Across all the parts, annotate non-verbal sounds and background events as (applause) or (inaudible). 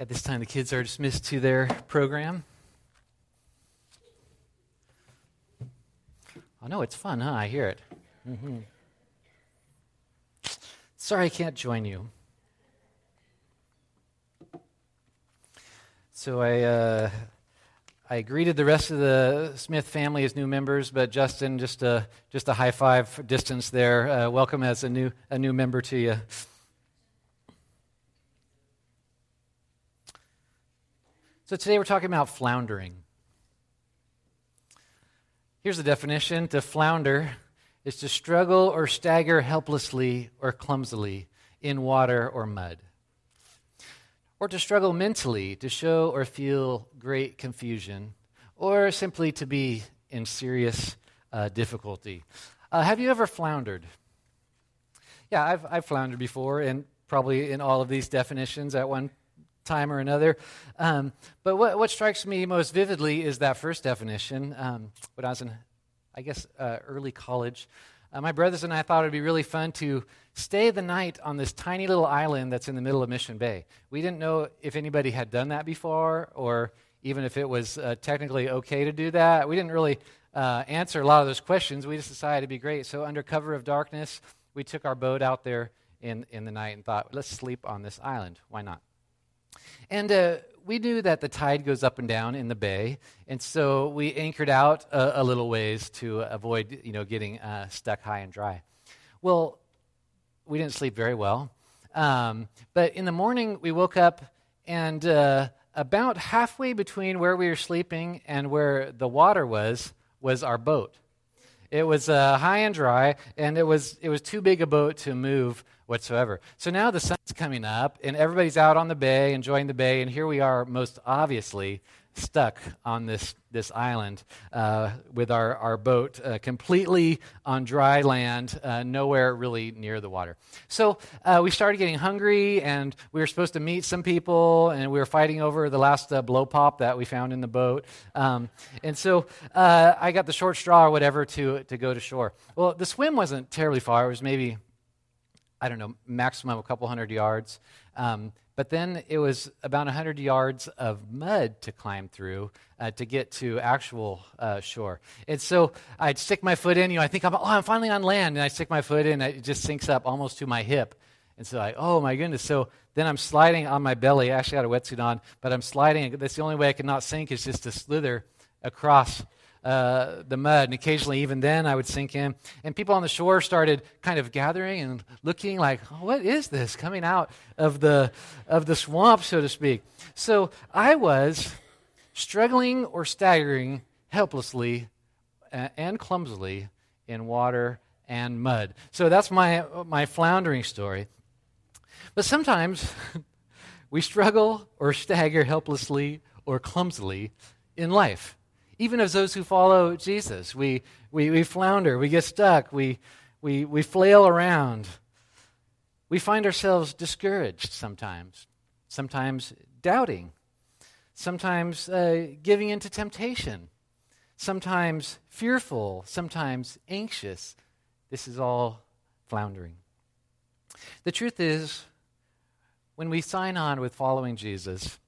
At this time, the kids are dismissed to their program. Oh, no, it's fun, huh? I hear it. Mm-hmm. Sorry I can't join you. So I, uh, I greeted the rest of the Smith family as new members, but Justin, just a, just a high five distance there. Uh, welcome as a new, a new member to you. So today we're talking about floundering. Here's the definition to flounder is to struggle or stagger helplessly or clumsily in water or mud. Or to struggle mentally, to show or feel great confusion, or simply to be in serious uh, difficulty. Uh, have you ever floundered? Yeah, I've, I've floundered before, and probably in all of these definitions at one time or another. Um, but what, what strikes me most vividly is that first definition. Um, when I was in, I guess, uh, early college, uh, my brothers and I thought it would be really fun to stay the night on this tiny little island that's in the middle of Mission Bay. We didn't know if anybody had done that before or even if it was uh, technically okay to do that. We didn't really uh, answer a lot of those questions. We just decided it'd be great. So, under cover of darkness, we took our boat out there in, in the night and thought, let's sleep on this island. Why not? And uh, we knew that the tide goes up and down in the bay, and so we anchored out a, a little ways to avoid, you know, getting uh, stuck high and dry. Well, we didn't sleep very well, um, but in the morning we woke up, and uh, about halfway between where we were sleeping and where the water was was our boat. It was uh, high and dry, and it was it was too big a boat to move whatsoever. So now the sun's coming up, and everybody's out on the bay, enjoying the bay, and here we are, most obviously stuck on this this island uh, with our our boat uh, completely on dry land, uh, nowhere really near the water. So uh, we started getting hungry, and we were supposed to meet some people, and we were fighting over the last uh, blow pop that we found in the boat. Um, and so uh, I got the short straw or whatever to to go to shore. Well, the swim wasn't terribly far; it was maybe I don't know, maximum a couple hundred yards. Um, but then it was about 100 yards of mud to climb through uh, to get to actual uh, shore. And so I'd stick my foot in. You know, I think, I'm, oh, I'm finally on land. And I stick my foot in, it just sinks up almost to my hip. And so I, oh my goodness. So then I'm sliding on my belly. I actually had a wetsuit on, but I'm sliding. That's the only way I can not sink is just to slither across uh, the mud. And occasionally, even then, I would sink in. And people on the shore started kind of gathering and looking like, oh, what is this coming out of the, of the swamp, so to speak? So I was struggling or staggering helplessly and clumsily in water and mud. So that's my, my floundering story. But sometimes (laughs) we struggle or stagger helplessly or clumsily in life even as those who follow Jesus. We, we, we flounder, we get stuck, we, we, we flail around. We find ourselves discouraged sometimes, sometimes doubting, sometimes uh, giving into temptation, sometimes fearful, sometimes anxious. This is all floundering. The truth is, when we sign on with following Jesus,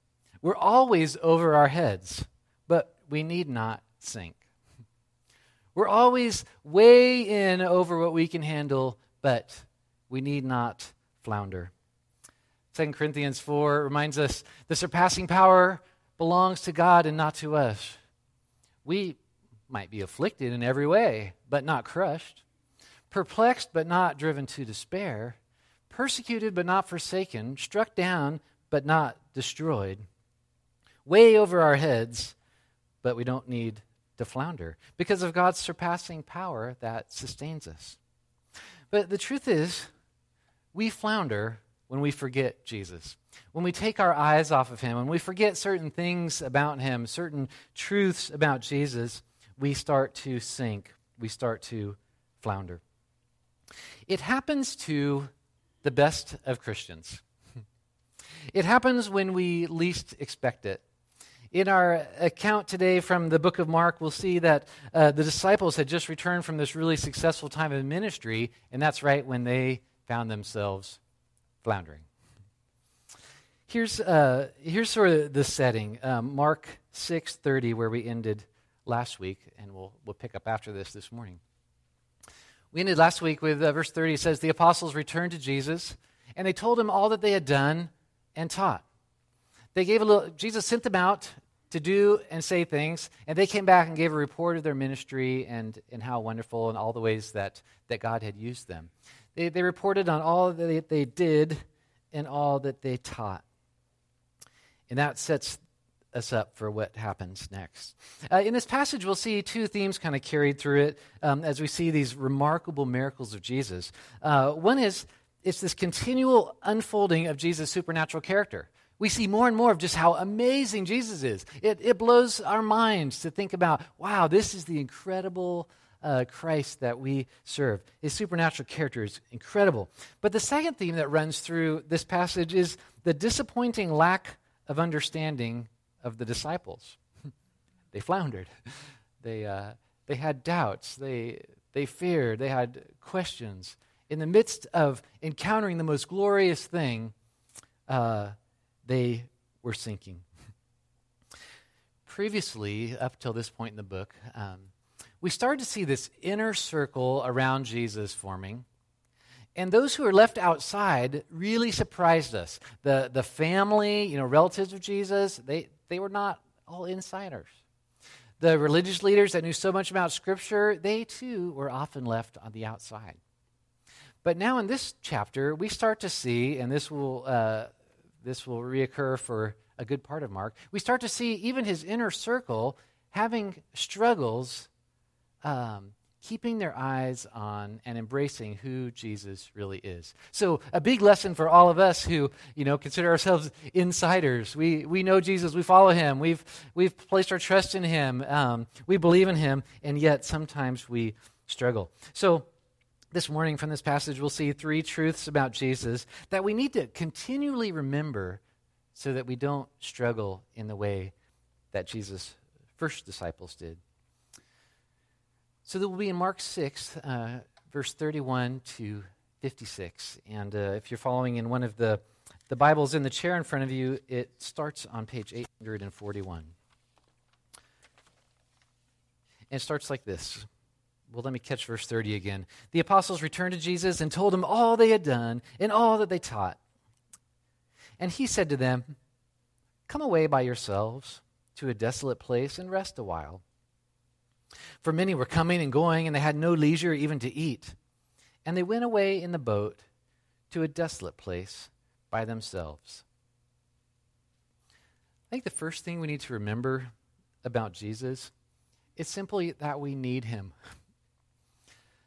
we're always over our heads we need not sink. We're always way in over what we can handle, but we need not flounder. 2 Corinthians 4 reminds us the surpassing power belongs to God and not to us. We might be afflicted in every way, but not crushed, perplexed, but not driven to despair, persecuted, but not forsaken, struck down, but not destroyed. Way over our heads, but we don't need to flounder because of God's surpassing power that sustains us. But the truth is, we flounder when we forget Jesus. When we take our eyes off of him, when we forget certain things about him, certain truths about Jesus, we start to sink. We start to flounder. It happens to the best of Christians. (laughs) It happens when we least expect it. In our account today from the book of Mark, we'll see that uh, the disciples had just returned from this really successful time of ministry, and that's right when they found themselves floundering. Here's, uh, here's sort of the setting. Um, Mark 6.30, where we ended last week, and we'll, we'll pick up after this this morning. We ended last week with uh, verse 30. It says, The apostles returned to Jesus, and they told him all that they had done and taught. They gave a little, Jesus sent them out to do and say things, and they came back and gave a report of their ministry and, and how wonderful and all the ways that, that God had used them. They, they reported on all that they, they did and all that they taught. And that sets us up for what happens next. Uh, in this passage, we'll see two themes kind of carried through it um, as we see these remarkable miracles of Jesus. Uh, one is it's this continual unfolding of Jesus' supernatural character we see more and more of just how amazing Jesus is. It, it blows our minds to think about, wow, this is the incredible uh, Christ that we serve. His supernatural character is incredible. But the second theme that runs through this passage is the disappointing lack of understanding of the disciples. (laughs) they floundered. They, uh, they had doubts. They, they feared. They had questions. In the midst of encountering the most glorious thing, uh, they were sinking. Previously, up till this point in the book, um, we started to see this inner circle around Jesus forming. And those who were left outside really surprised us. The, the family, you know, relatives of Jesus, they, they were not all insiders. The religious leaders that knew so much about Scripture, they too were often left on the outside. But now in this chapter, we start to see, and this will uh, this will reoccur for a good part of Mark, we start to see even his inner circle having struggles um, keeping their eyes on and embracing who Jesus really is. So, a big lesson for all of us who, you know, consider ourselves insiders. We, we know Jesus, we follow him, we've, we've placed our trust in him, um, we believe in him, and yet sometimes we struggle. So, this morning from this passage, we'll see three truths about Jesus that we need to continually remember so that we don't struggle in the way that Jesus' first disciples did. So that will be in Mark 6, uh, verse 31 to 56. And uh, if you're following in one of the, the Bibles in the chair in front of you, it starts on page 841. And it starts like this well, let me catch verse 30 again. The apostles returned to Jesus and told him all they had done and all that they taught. And he said to them, Come away by yourselves to a desolate place and rest a while. For many were coming and going, and they had no leisure even to eat. And they went away in the boat to a desolate place by themselves. I think the first thing we need to remember about Jesus is simply that we need him. (laughs)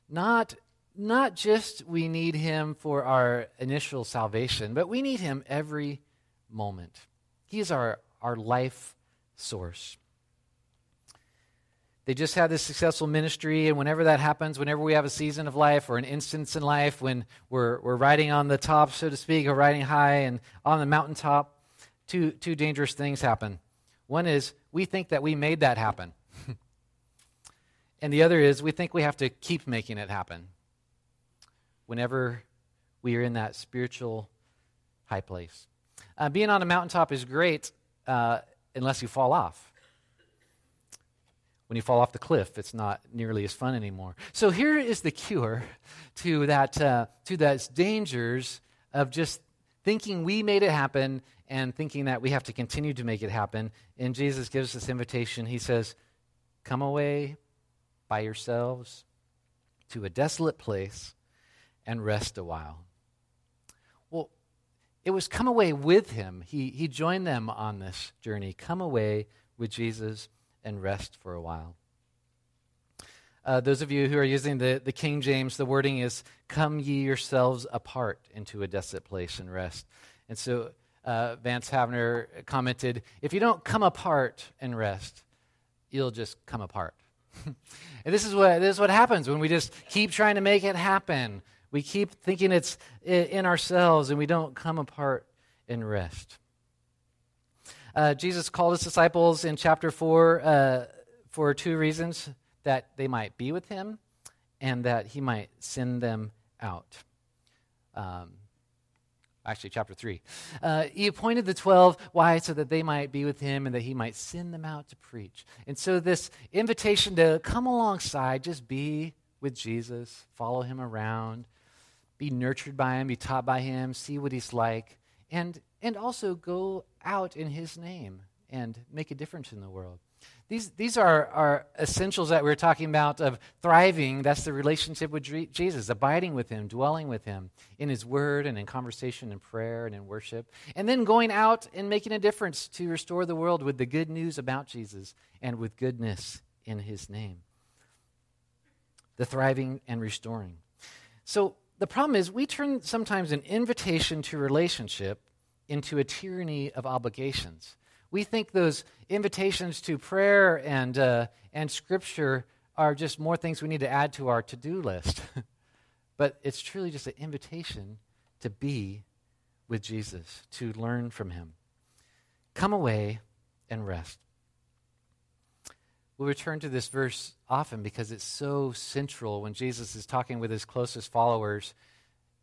Not, not just we need him for our initial salvation, but we need him every moment. He is our, our life source. They just had this successful ministry, and whenever that happens, whenever we have a season of life or an instance in life when we're, we're riding on the top, so to speak, or riding high and on the mountaintop, two, two dangerous things happen. One is we think that we made that happen. And the other is we think we have to keep making it happen whenever we are in that spiritual high place. Uh, being on a mountaintop is great uh, unless you fall off. When you fall off the cliff, it's not nearly as fun anymore. So here is the cure to that uh, to those dangers of just thinking we made it happen and thinking that we have to continue to make it happen. And Jesus gives this invitation. He says, "Come away by yourselves to a desolate place and rest a while. Well, it was come away with him. He, he joined them on this journey. Come away with Jesus and rest for a while. Uh, those of you who are using the, the King James, the wording is, Come ye yourselves apart into a desolate place and rest. And so uh, Vance Havner commented, If you don't come apart and rest, you'll just come apart. And (laughs) this is what this is what happens when we just keep trying to make it happen. We keep thinking it's in ourselves, and we don't come apart and rest. Uh, Jesus called his disciples in chapter four uh, for two reasons: that they might be with him, and that he might send them out. Um, actually, chapter 3. Uh, he appointed the 12. Why? So that they might be with him and that he might send them out to preach. And so, this invitation to come alongside, just be with Jesus, follow him around, be nurtured by him, be taught by him, see what he's like, and, and also go out in his name and make a difference in the world. These, these are, are essentials that we are talking about of thriving. That's the relationship with Jesus, abiding with him, dwelling with him in his word and in conversation and prayer and in worship. And then going out and making a difference to restore the world with the good news about Jesus and with goodness in his name. The thriving and restoring. So the problem is we turn sometimes an invitation to relationship into a tyranny of obligations we think those invitations to prayer and, uh, and scripture are just more things we need to add to our to do list. (laughs) but it's truly just an invitation to be with Jesus, to learn from him. Come away and rest. We'll return to this verse often because it's so central when Jesus is talking with his closest followers,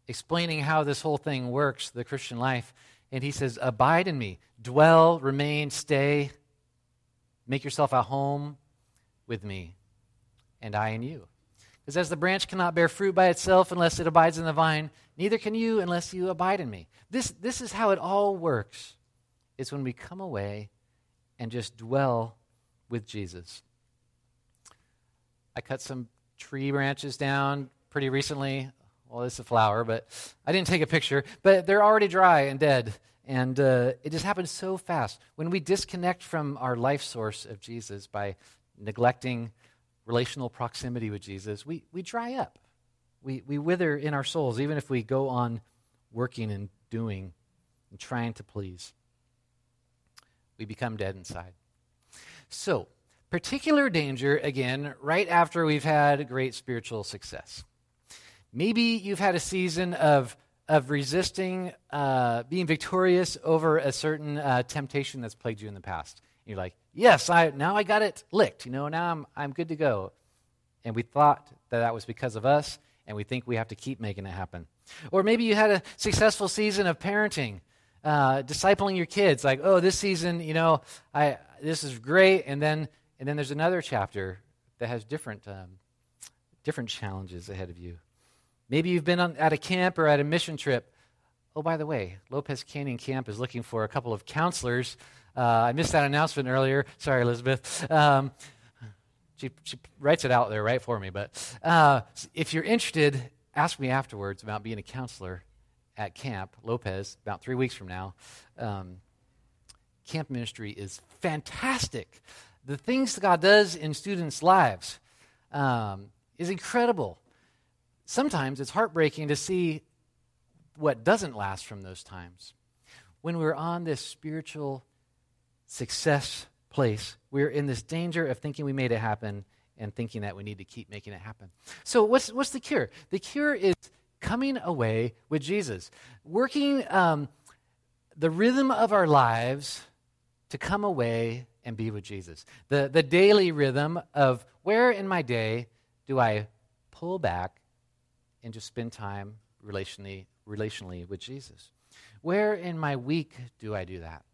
explaining how this whole thing works, the Christian life. And he says, Abide in me, dwell, remain, stay, make yourself at home with me, and I in you. Because as the branch cannot bear fruit by itself unless it abides in the vine, neither can you unless you abide in me. This, this is how it all works. It's when we come away and just dwell with Jesus. I cut some tree branches down pretty recently well, it's a flower, but I didn't take a picture. But they're already dry and dead. And uh, it just happens so fast. When we disconnect from our life source of Jesus by neglecting relational proximity with Jesus, we, we dry up. We, we wither in our souls, even if we go on working and doing and trying to please. We become dead inside. So, particular danger, again, right after we've had great spiritual success. Maybe you've had a season of, of resisting, uh, being victorious over a certain uh, temptation that's plagued you in the past. You're like, yes, I, now I got it licked. You know, now I'm, I'm good to go. And we thought that that was because of us, and we think we have to keep making it happen. Or maybe you had a successful season of parenting, uh, discipling your kids. Like, oh, this season, you know, I this is great, and then and then there's another chapter that has different um, different challenges ahead of you. Maybe you've been on, at a camp or at a mission trip. Oh, by the way, Lopez Canyon Camp is looking for a couple of counselors. Uh, I missed that announcement earlier. Sorry, Elizabeth. Um, she, she writes it out there right for me. But uh, if you're interested, ask me afterwards about being a counselor at Camp Lopez about three weeks from now. Um, camp ministry is fantastic. The things that God does in students' lives um, is incredible sometimes it's heartbreaking to see what doesn't last from those times. When we're on this spiritual success place, we're in this danger of thinking we made it happen and thinking that we need to keep making it happen. So, what's, what's the cure? The cure is coming away with Jesus, working um, the rhythm of our lives to come away and be with Jesus. The, the daily rhythm of where in my day do I pull back and just spend time relationally, relationally with Jesus? Where in my week do I do that?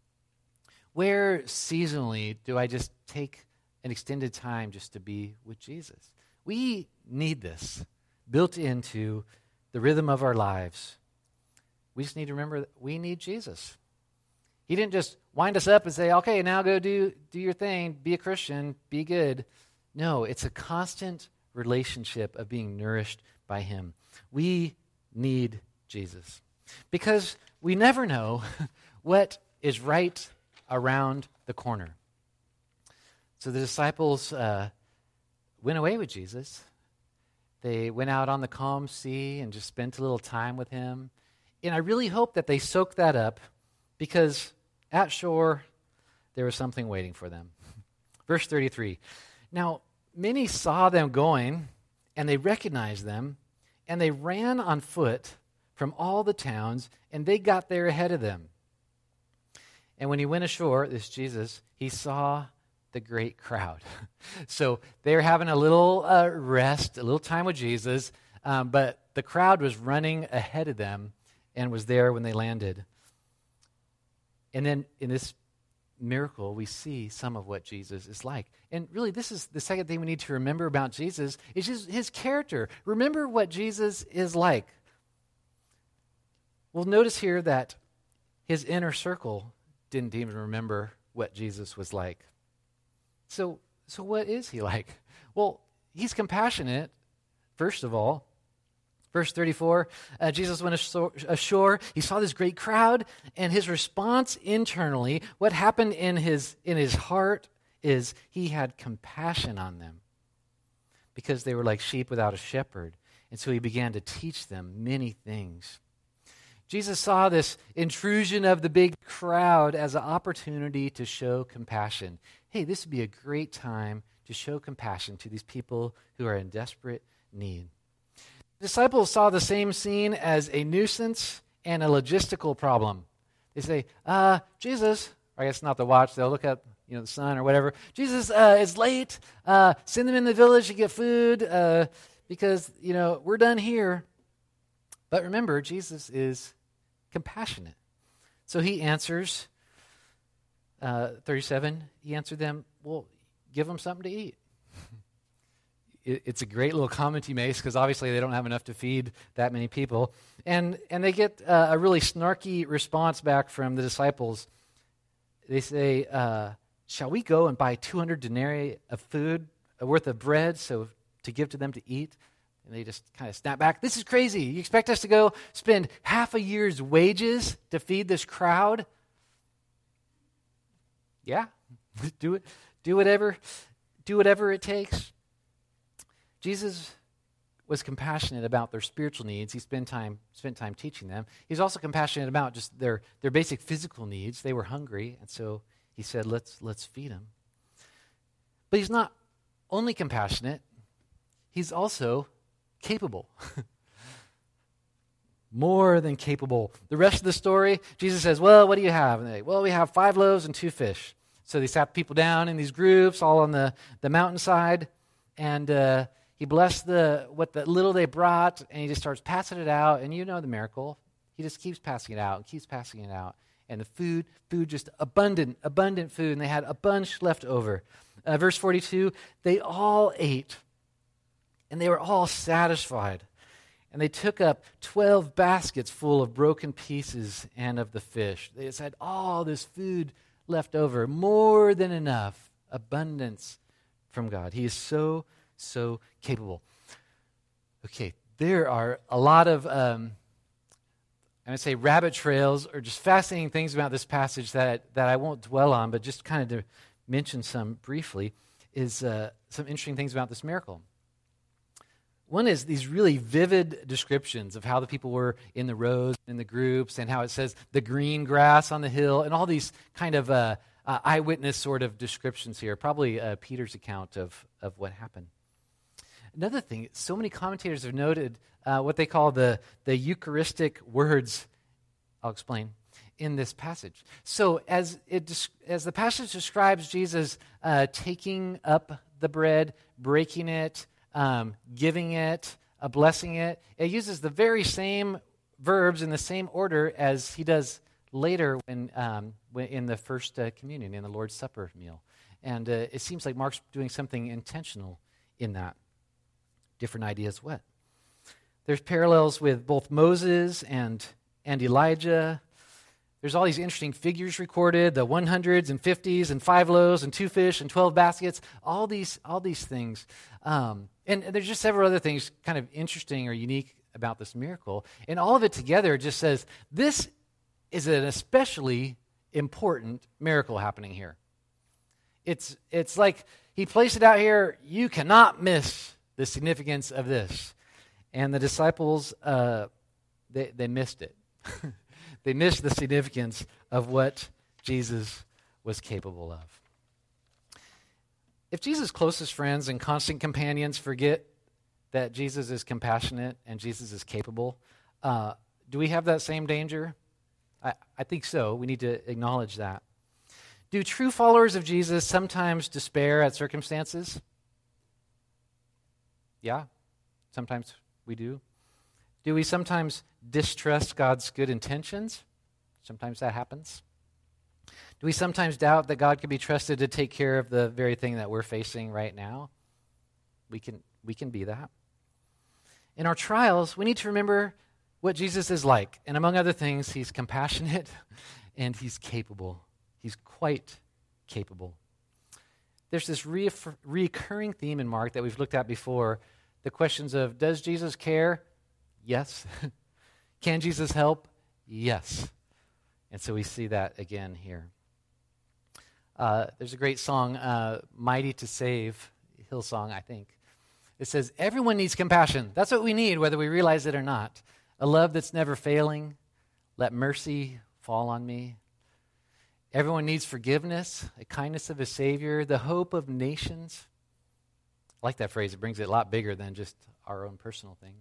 Where seasonally do I just take an extended time just to be with Jesus? We need this built into the rhythm of our lives. We just need to remember that we need Jesus. He didn't just wind us up and say, okay, now go do, do your thing, be a Christian, be good. No, it's a constant relationship of being nourished by Him. We need Jesus because we never know (laughs) what is right around the corner. So the disciples uh, went away with Jesus. They went out on the calm sea and just spent a little time with him. And I really hope that they soaked that up because at shore there was something waiting for them. (laughs) Verse 33 Now, many saw them going and they recognized them, and they ran on foot from all the towns, and they got there ahead of them. And when he went ashore, this Jesus, he saw the great crowd. (laughs) so they're having a little uh, rest, a little time with Jesus, um, but the crowd was running ahead of them, and was there when they landed. And then in this miracle, we see some of what Jesus is like. And really, this is the second thing we need to remember about Jesus is just his character. Remember what Jesus is like. Well, notice here that his inner circle didn't even remember what Jesus was like. So, so what is he like? Well, he's compassionate, first of all. Verse 34 uh, Jesus went ashore. He saw this great crowd, and his response internally, what happened in his, in his heart, is he had compassion on them because they were like sheep without a shepherd. And so he began to teach them many things. Jesus saw this intrusion of the big crowd as an opportunity to show compassion. Hey, this would be a great time to show compassion to these people who are in desperate need. Disciples saw the same scene as a nuisance and a logistical problem. They say, uh, Jesus, I guess not the watch, they'll look at you know, the sun or whatever. Jesus uh, is late. Uh, send them in the village to get food uh, because, you know, we're done here. But remember, Jesus is compassionate. So he answers, uh, 37, he answered them, well, give them something to eat it, it's a great little comment he makes because obviously they don't have enough to feed that many people. And, and they get uh, a really snarky response back from the disciples. They say, uh, Shall we go and buy 200 denarii of food, uh, worth of bread, so to give to them to eat? And they just kind of snap back. This is crazy. You expect us to go spend half a year's wages to feed this crowd? Yeah, (laughs) do it. Do whatever. Do whatever it takes. Jesus was compassionate about their spiritual needs. He spent time, spent time teaching them. He's also compassionate about just their, their basic physical needs. They were hungry, and so he said, let's, let's feed them. But he's not only compassionate, he's also capable. (laughs) More than capable. The rest of the story, Jesus says, Well, what do you have? And they, well, we have five loaves and two fish. So they sat people down in these groups, all on the, the mountainside, and uh, he blessed the what the little they brought, and he just starts passing it out. And you know the miracle. He just keeps passing it out and keeps passing it out. And the food, food just abundant, abundant food. And they had a bunch left over. Uh, verse 42 they all ate, and they were all satisfied. And they took up 12 baskets full of broken pieces and of the fish. They just had all this food left over, more than enough, abundance from God. He is so so capable. Okay, there are a lot of, um, I'm going to say, rabbit trails or just fascinating things about this passage that, that I won't dwell on, but just kind of to mention some briefly, is uh, some interesting things about this miracle. One is these really vivid descriptions of how the people were in the rows, in the groups, and how it says the green grass on the hill, and all these kind of uh, uh, eyewitness sort of descriptions here. Probably uh, Peter's account of, of what happened. Another thing, so many commentators have noted uh, what they call the, the Eucharistic words. I'll explain in this passage. So, as, it, as the passage describes Jesus uh, taking up the bread, breaking it, um, giving it, uh, blessing it, it uses the very same verbs in the same order as he does later when, um, when in the first uh, communion, in the Lord's Supper meal. And uh, it seems like Mark's doing something intentional in that different ideas what. There's parallels with both Moses and, and Elijah. There's all these interesting figures recorded the 100s and 50s and five loaves and two fish and 12 baskets, all these, all these things. Um, and there's just several other things kind of interesting or unique about this miracle. And all of it together just says this is an especially important miracle happening here. It's, it's like he placed it out here, you cannot miss the significance of this. And the disciples, uh, they, they missed it. (laughs) they missed the significance of what Jesus was capable of. If Jesus' closest friends and constant companions forget that Jesus is compassionate and Jesus is capable, uh, do we have that same danger? I, I think so. We need to acknowledge that. Do true followers of Jesus sometimes despair at circumstances? Yeah, sometimes we do. Do we sometimes distrust God's good intentions? Sometimes that happens. Do we sometimes doubt that God can be trusted to take care of the very thing that we're facing right now? We can, we can be that. In our trials, we need to remember what Jesus is like. And among other things, he's compassionate (laughs) and he's capable. He's quite capable. There's this re- recurring theme in Mark that we've looked at before the questions of Does Jesus care? Yes. (laughs) Can Jesus help? Yes. And so we see that again here. Uh, there's a great song, uh, Mighty to Save, Hillsong, I think. It says, Everyone needs compassion. That's what we need, whether we realize it or not. A love that's never failing. Let mercy fall on me. Everyone needs forgiveness, the kindness of a Savior, the hope of nations. I like that phrase. It brings it a lot bigger than just our own personal thing.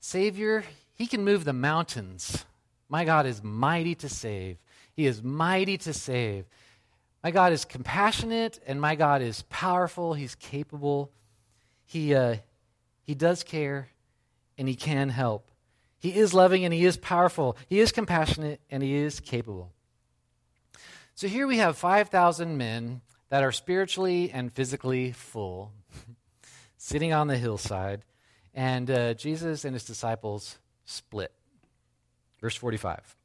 Savior, He can move the mountains. My God is mighty to save. He is mighty to save. My God is compassionate and my God is powerful. He's capable. He, uh, he does care and He can help. He is loving and He is powerful. He is compassionate and He is capable. So here we have 5,000 men that are spiritually and physically full, (laughs) sitting on the hillside, and uh, Jesus and His disciples split. Verse 45.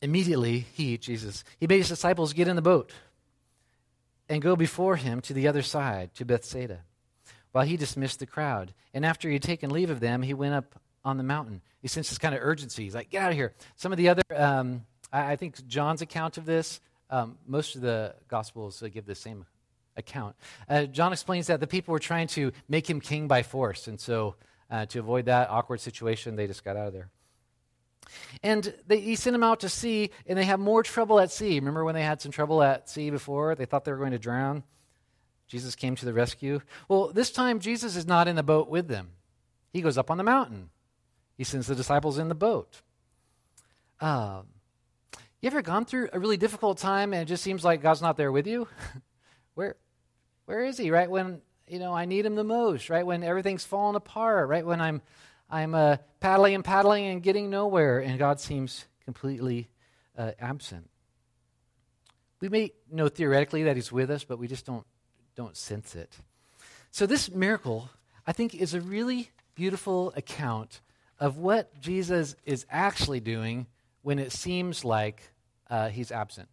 Immediately, he, Jesus, he made his disciples get in the boat and go before him to the other side, to Bethsaida, while he dismissed the crowd. And after he had taken leave of them, he went up on the mountain. He sensed this kind of urgency. He's like, get out of here. Some of the other, um, I, I, think John's account of this, um, most of the Gospels give the same account. Uh, John explains that the people were trying to make him king by force. And so, uh, to avoid that awkward situation, they just got out of there. And they, he sent them out to sea, and they have more trouble at sea. Remember when they had some trouble at sea before? They thought they were going to drown. Jesus came to the rescue. Well, this time, Jesus is not in the boat with them. He goes up on the mountain. He sends the disciples in the boat. Um, you ever gone through a really difficult time and it just seems like God's not there with you? (laughs) where, where is He? Right when you know I need Him the most. Right when everything's falling apart. Right when I'm I'm uh, paddling and paddling and getting nowhere, and God seems completely uh, absent. We may know theoretically that He's with us, but we just don't, don't sense it. So, this miracle, I think, is a really beautiful account of what Jesus is actually doing when it seems like uh, He's absent.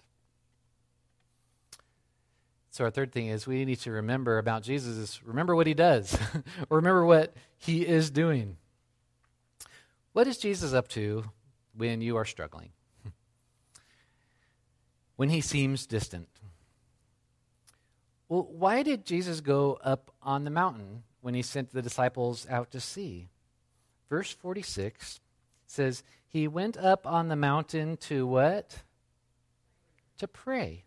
So our third thing is we need to remember about Jesus is remember what he does, (laughs) or remember what he is doing. What is Jesus up to when you are struggling? (laughs) when he seems distant? Well, why did Jesus go up on the mountain when he sent the disciples out to sea? Verse 46 says, He went up on the mountain to what? To pray.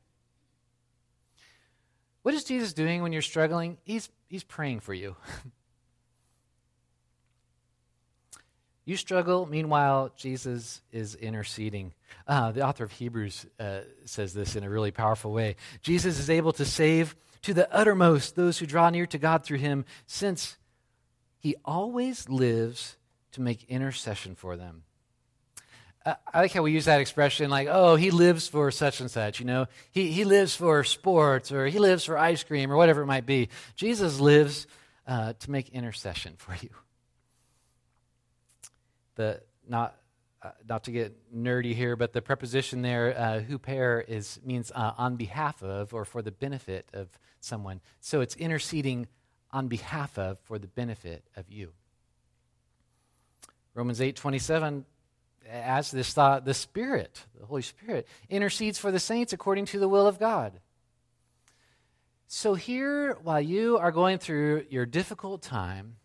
What is Jesus doing when you're struggling? He's, he's praying for you. (laughs) You struggle, meanwhile, Jesus is interceding. Uh, the author of Hebrews uh, says this in a really powerful way. Jesus is able to save to the uttermost those who draw near to God through him, since he always lives to make intercession for them. I like how we use that expression, like, oh, he lives for such and such, you know, he, he lives for sports or he lives for ice cream or whatever it might be. Jesus lives uh, to make intercession for you. The, not, uh, not to get nerdy here, but the preposition there, uh, huper, is, means uh, on behalf of or for the benefit of someone. So it's interceding on behalf of for the benefit of you. Romans 8 27 as this thought, the Spirit, the Holy Spirit, intercedes for the saints according to the will of God. So, here, while you are going through your difficult time,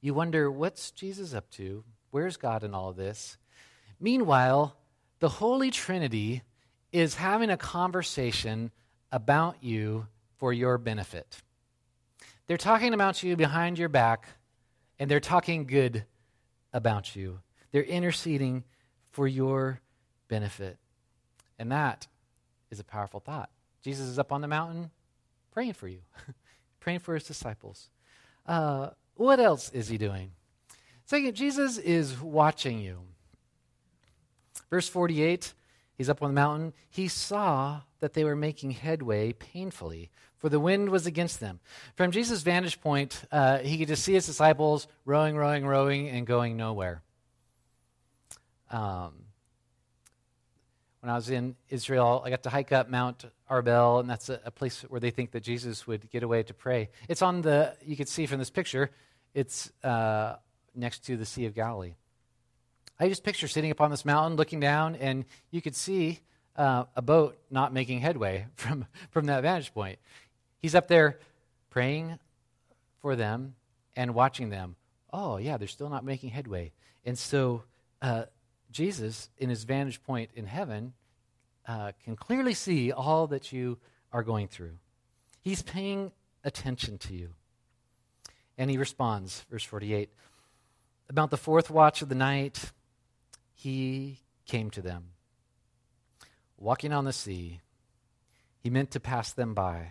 you wonder, what's Jesus up to? Where's God in all this? Meanwhile, the Holy Trinity is having a conversation about you for your benefit. They're talking about you behind your back, and they're talking good about you. They're interceding for your benefit. And that is a powerful thought. Jesus is up on the mountain praying for you, (laughs) praying for his disciples. Uh, what else is he doing? Second, Jesus is watching you. Verse 48, he's up on the mountain. He saw that they were making headway painfully, for the wind was against them. From Jesus' vantage point, uh, he could just see his disciples rowing, rowing, rowing, and going nowhere. Um, when I was in Israel, I got to hike up Mount Arbel, and that's a, a, place where they think that Jesus would get away to pray. It's on the, you can see from this picture, it's uh, next to the Sea of Galilee. I just picture sitting up on this mountain looking down, and you could see uh, a boat not making headway (laughs) from, from that vantage point. He's up there praying for them and watching them. Oh, yeah, they're still not making headway. And so uh, Jesus, in his vantage point in heaven, uh, can clearly see all that you are going through. He's paying attention to you. And he responds, verse 48 About the fourth watch of the night, he came to them. Walking on the sea, he meant to pass them by.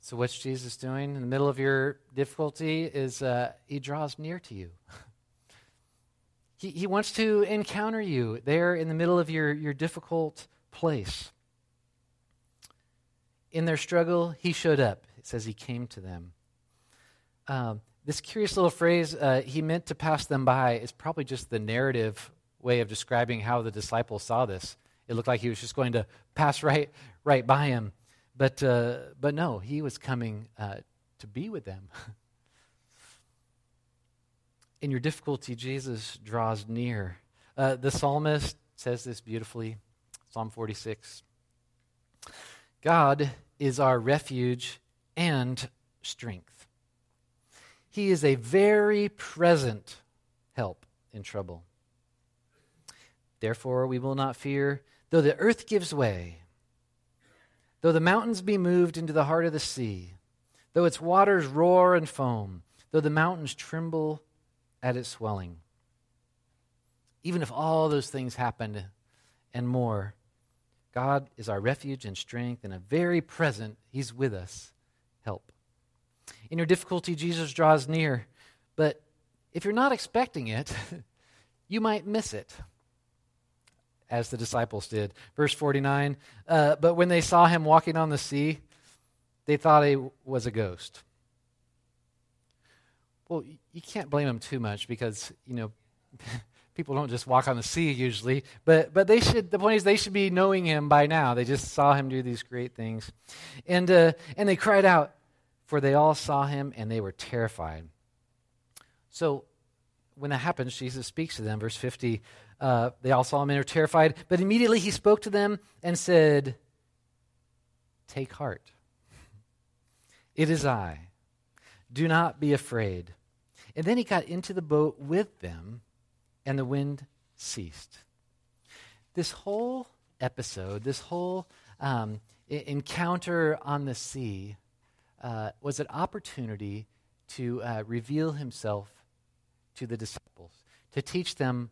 So, what's Jesus doing in the middle of your difficulty? Is uh, he draws near to you. (laughs) he, he wants to encounter you there in the middle of your, your difficult place. In their struggle, he showed up. It says he came to them. Um, this curious little phrase, uh, he meant to pass them by, is probably just the narrative way of describing how the disciples saw this. It looked like he was just going to pass (laughs) right, right by him. But, uh, but no, he was coming uh, to be with them. (laughs) In your difficulty, Jesus draws near. Uh, the psalmist says this beautifully Psalm 46 God is our refuge and strength. He is a very present help in trouble. Therefore, we will not fear, though the earth gives way, though the mountains be moved into the heart of the sea, though its waters roar and foam, though the mountains tremble at its swelling. Even if all those things happened and more, God is our refuge and strength and a very present, He's with us, help. In your difficulty, Jesus draws near, but if you're not expecting it, (laughs) you might miss it as the disciples did. Verse 49 uh, But when they saw him walking on the sea, they thought he was a ghost. Well, you can't blame them too much because, you know, (laughs) people don't just walk on the sea usually. But, but they should, the point is, they should be knowing him by now. They just saw him do these great things. And, uh, and they cried out, for they all saw him and they were terrified. So when that happens, Jesus speaks to them. Verse 50 uh, they all saw him and were terrified. But immediately he spoke to them and said, Take heart. It is I. Do not be afraid. And then he got into the boat with them, and the wind ceased. This whole episode, this whole um, I- encounter on the sea, uh, was an opportunity to uh, reveal himself to the disciples, to teach them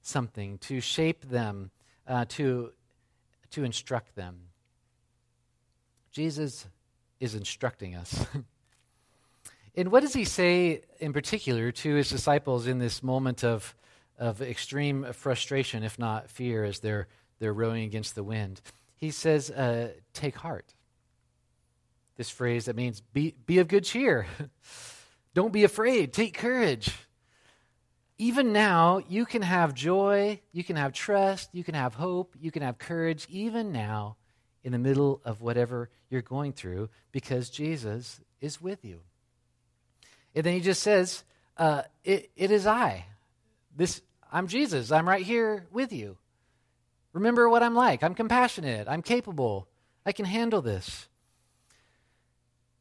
something, to shape them, uh, to, to instruct them. Jesus is instructing us. (laughs) and what does he say in particular to his disciples in this moment of, of extreme frustration, if not fear, as they're, they're rowing against the wind? He says, uh, Take heart. This phrase that means be, be of good cheer. (laughs) Don't be afraid. Take courage even now, you can have joy, you can have trust, you can have hope, you can have courage, even now, in the middle of whatever you're going through, because Jesus is with you. And then he just says, uh, it, it is I. This, I'm Jesus. I'm right here with you. Remember what I'm like. I'm compassionate. I'm capable. I can handle this.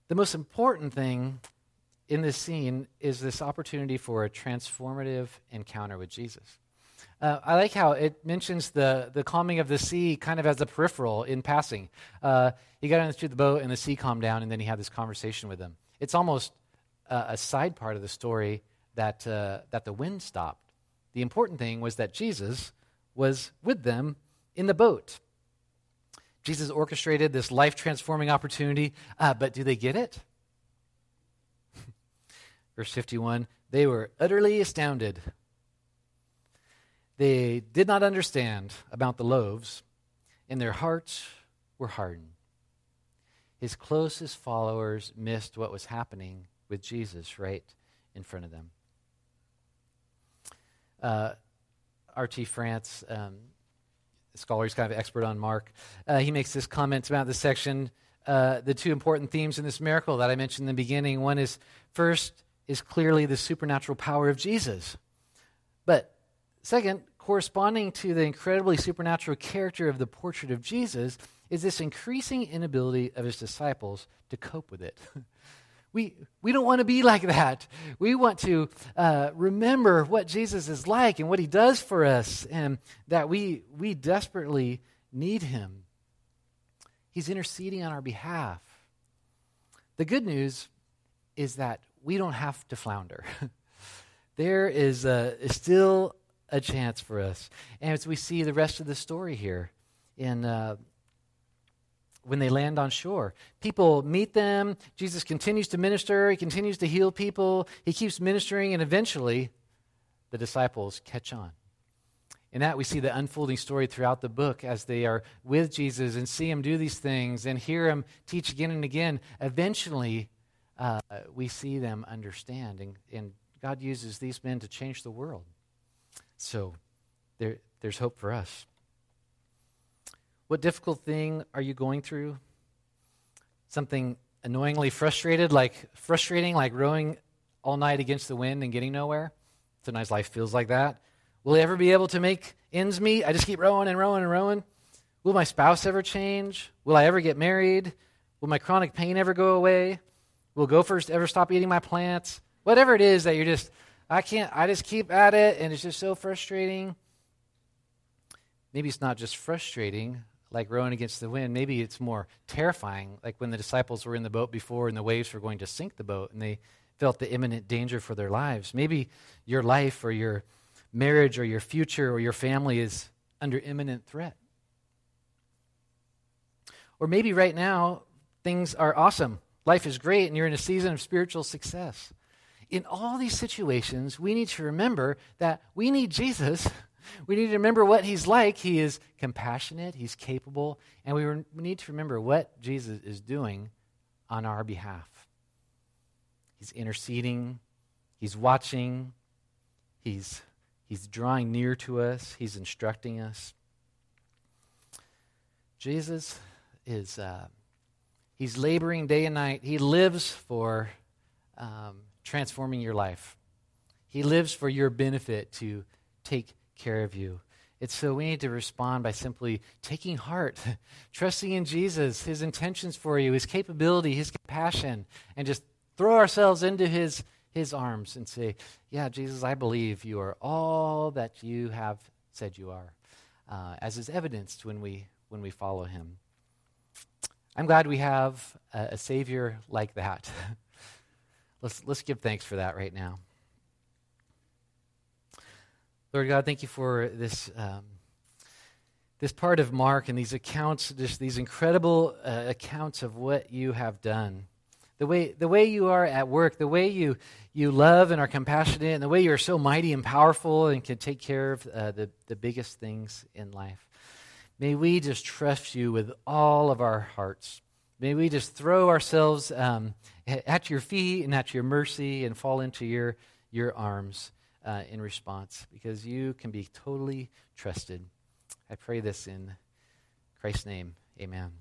The most important thing in this scene is this opportunity for a transformative encounter with Jesus. Uh, I like how it mentions the, the calming of the sea kind of as a peripheral in passing. Uh, he got into the boat and the sea calmed down, and then he had this conversation with them. It's almost uh, a side part of the story that, uh, that the wind stopped. The important thing was that Jesus was with them in the boat. Jesus orchestrated this life transforming opportunity, uh, but do they get it? (laughs) Verse 51 They were utterly astounded. They did not understand about the loaves, and their hearts were hardened. His closest followers missed what was happening with Jesus right in front of them. Uh, R.T. France, um, scholar, he's kind of expert on Mark, uh, he makes this comment about this section. Uh, the two important themes in this miracle that I mentioned in the beginning. One is first is clearly the supernatural power of Jesus. But second, corresponding to the incredibly supernatural character of the portrait of Jesus is this increasing inability of his disciples to cope with it. (laughs) we, we don't want to be like that. We want to uh, remember what Jesus is like and what he does for us, and that we, we desperately need him. He's interceding on our behalf. The good news is that we don't have to flounder. (laughs) there is, a, is still a chance for us. And as we see the rest of the story here in uh, when they land on shore. People meet them. Jesus continues to minister. He continues to heal people. He keeps ministering, and eventually, the disciples catch on. In that, we see the unfolding story throughout the book as they are with Jesus and see him do these things and hear him teach again and again. Eventually, uh, we see them understand, and, and God uses these men to change the world. So there, there's hope for us. What difficult thing are you going through? Something annoyingly frustrated, like frustrating, like rowing all night against the wind and getting nowhere? Sometimes life feels like that. Will I ever be able to make ends meet? I just keep rowing and rowing and rowing. Will my spouse ever change? Will I ever get married? Will my chronic pain ever go away? Will gophers ever stop eating my plants? Whatever it is that you're just I can't, I just keep at it and it's just so frustrating. Maybe it's not just frustrating, like rowing against the wind. Maybe it's more terrifying, like when the disciples were in the boat before and the waves were going to sink the boat and they felt the imminent danger for their lives. Maybe your life or your marriage or your future or your family is under imminent threat. Or maybe right now things are awesome. Life is great and you're in a season of spiritual success in all these situations, we need to remember that we need Jesus. (laughs) We need to remember what he's like. He is compassionate, he's capable, and we, re- we need to remember what Jesus is doing on our behalf. He's interceding, he's watching, he's, he's drawing near to us, he's instructing us. Jesus is uh, he's laboring day and night. He lives for um, transforming your life. He lives for your benefit to take care of you. It's so we need to respond by simply taking heart, (laughs) trusting in Jesus, his intentions for you, his capability, his compassion, and just throw ourselves into his, his arms and say, Yeah, Jesus, I believe you are all that you have said you are, uh, as is evidenced when we, when we follow him. I'm glad we have a, a Savior like that. (laughs) Let's, let's give thanks for that right now. Lord God, thank you for this, um, this part of Mark and these accounts, just these incredible uh, accounts of what you have done. The way, the way you are at work, the way you, you love and are compassionate, and the way you are so mighty and powerful and can take care of uh, the, the biggest things in life. May we just trust you with all of our hearts. May we just throw ourselves um, at your feet and at your mercy and fall into your, your arms uh, in response because you can be totally trusted. I pray this in Christ's name. Amen.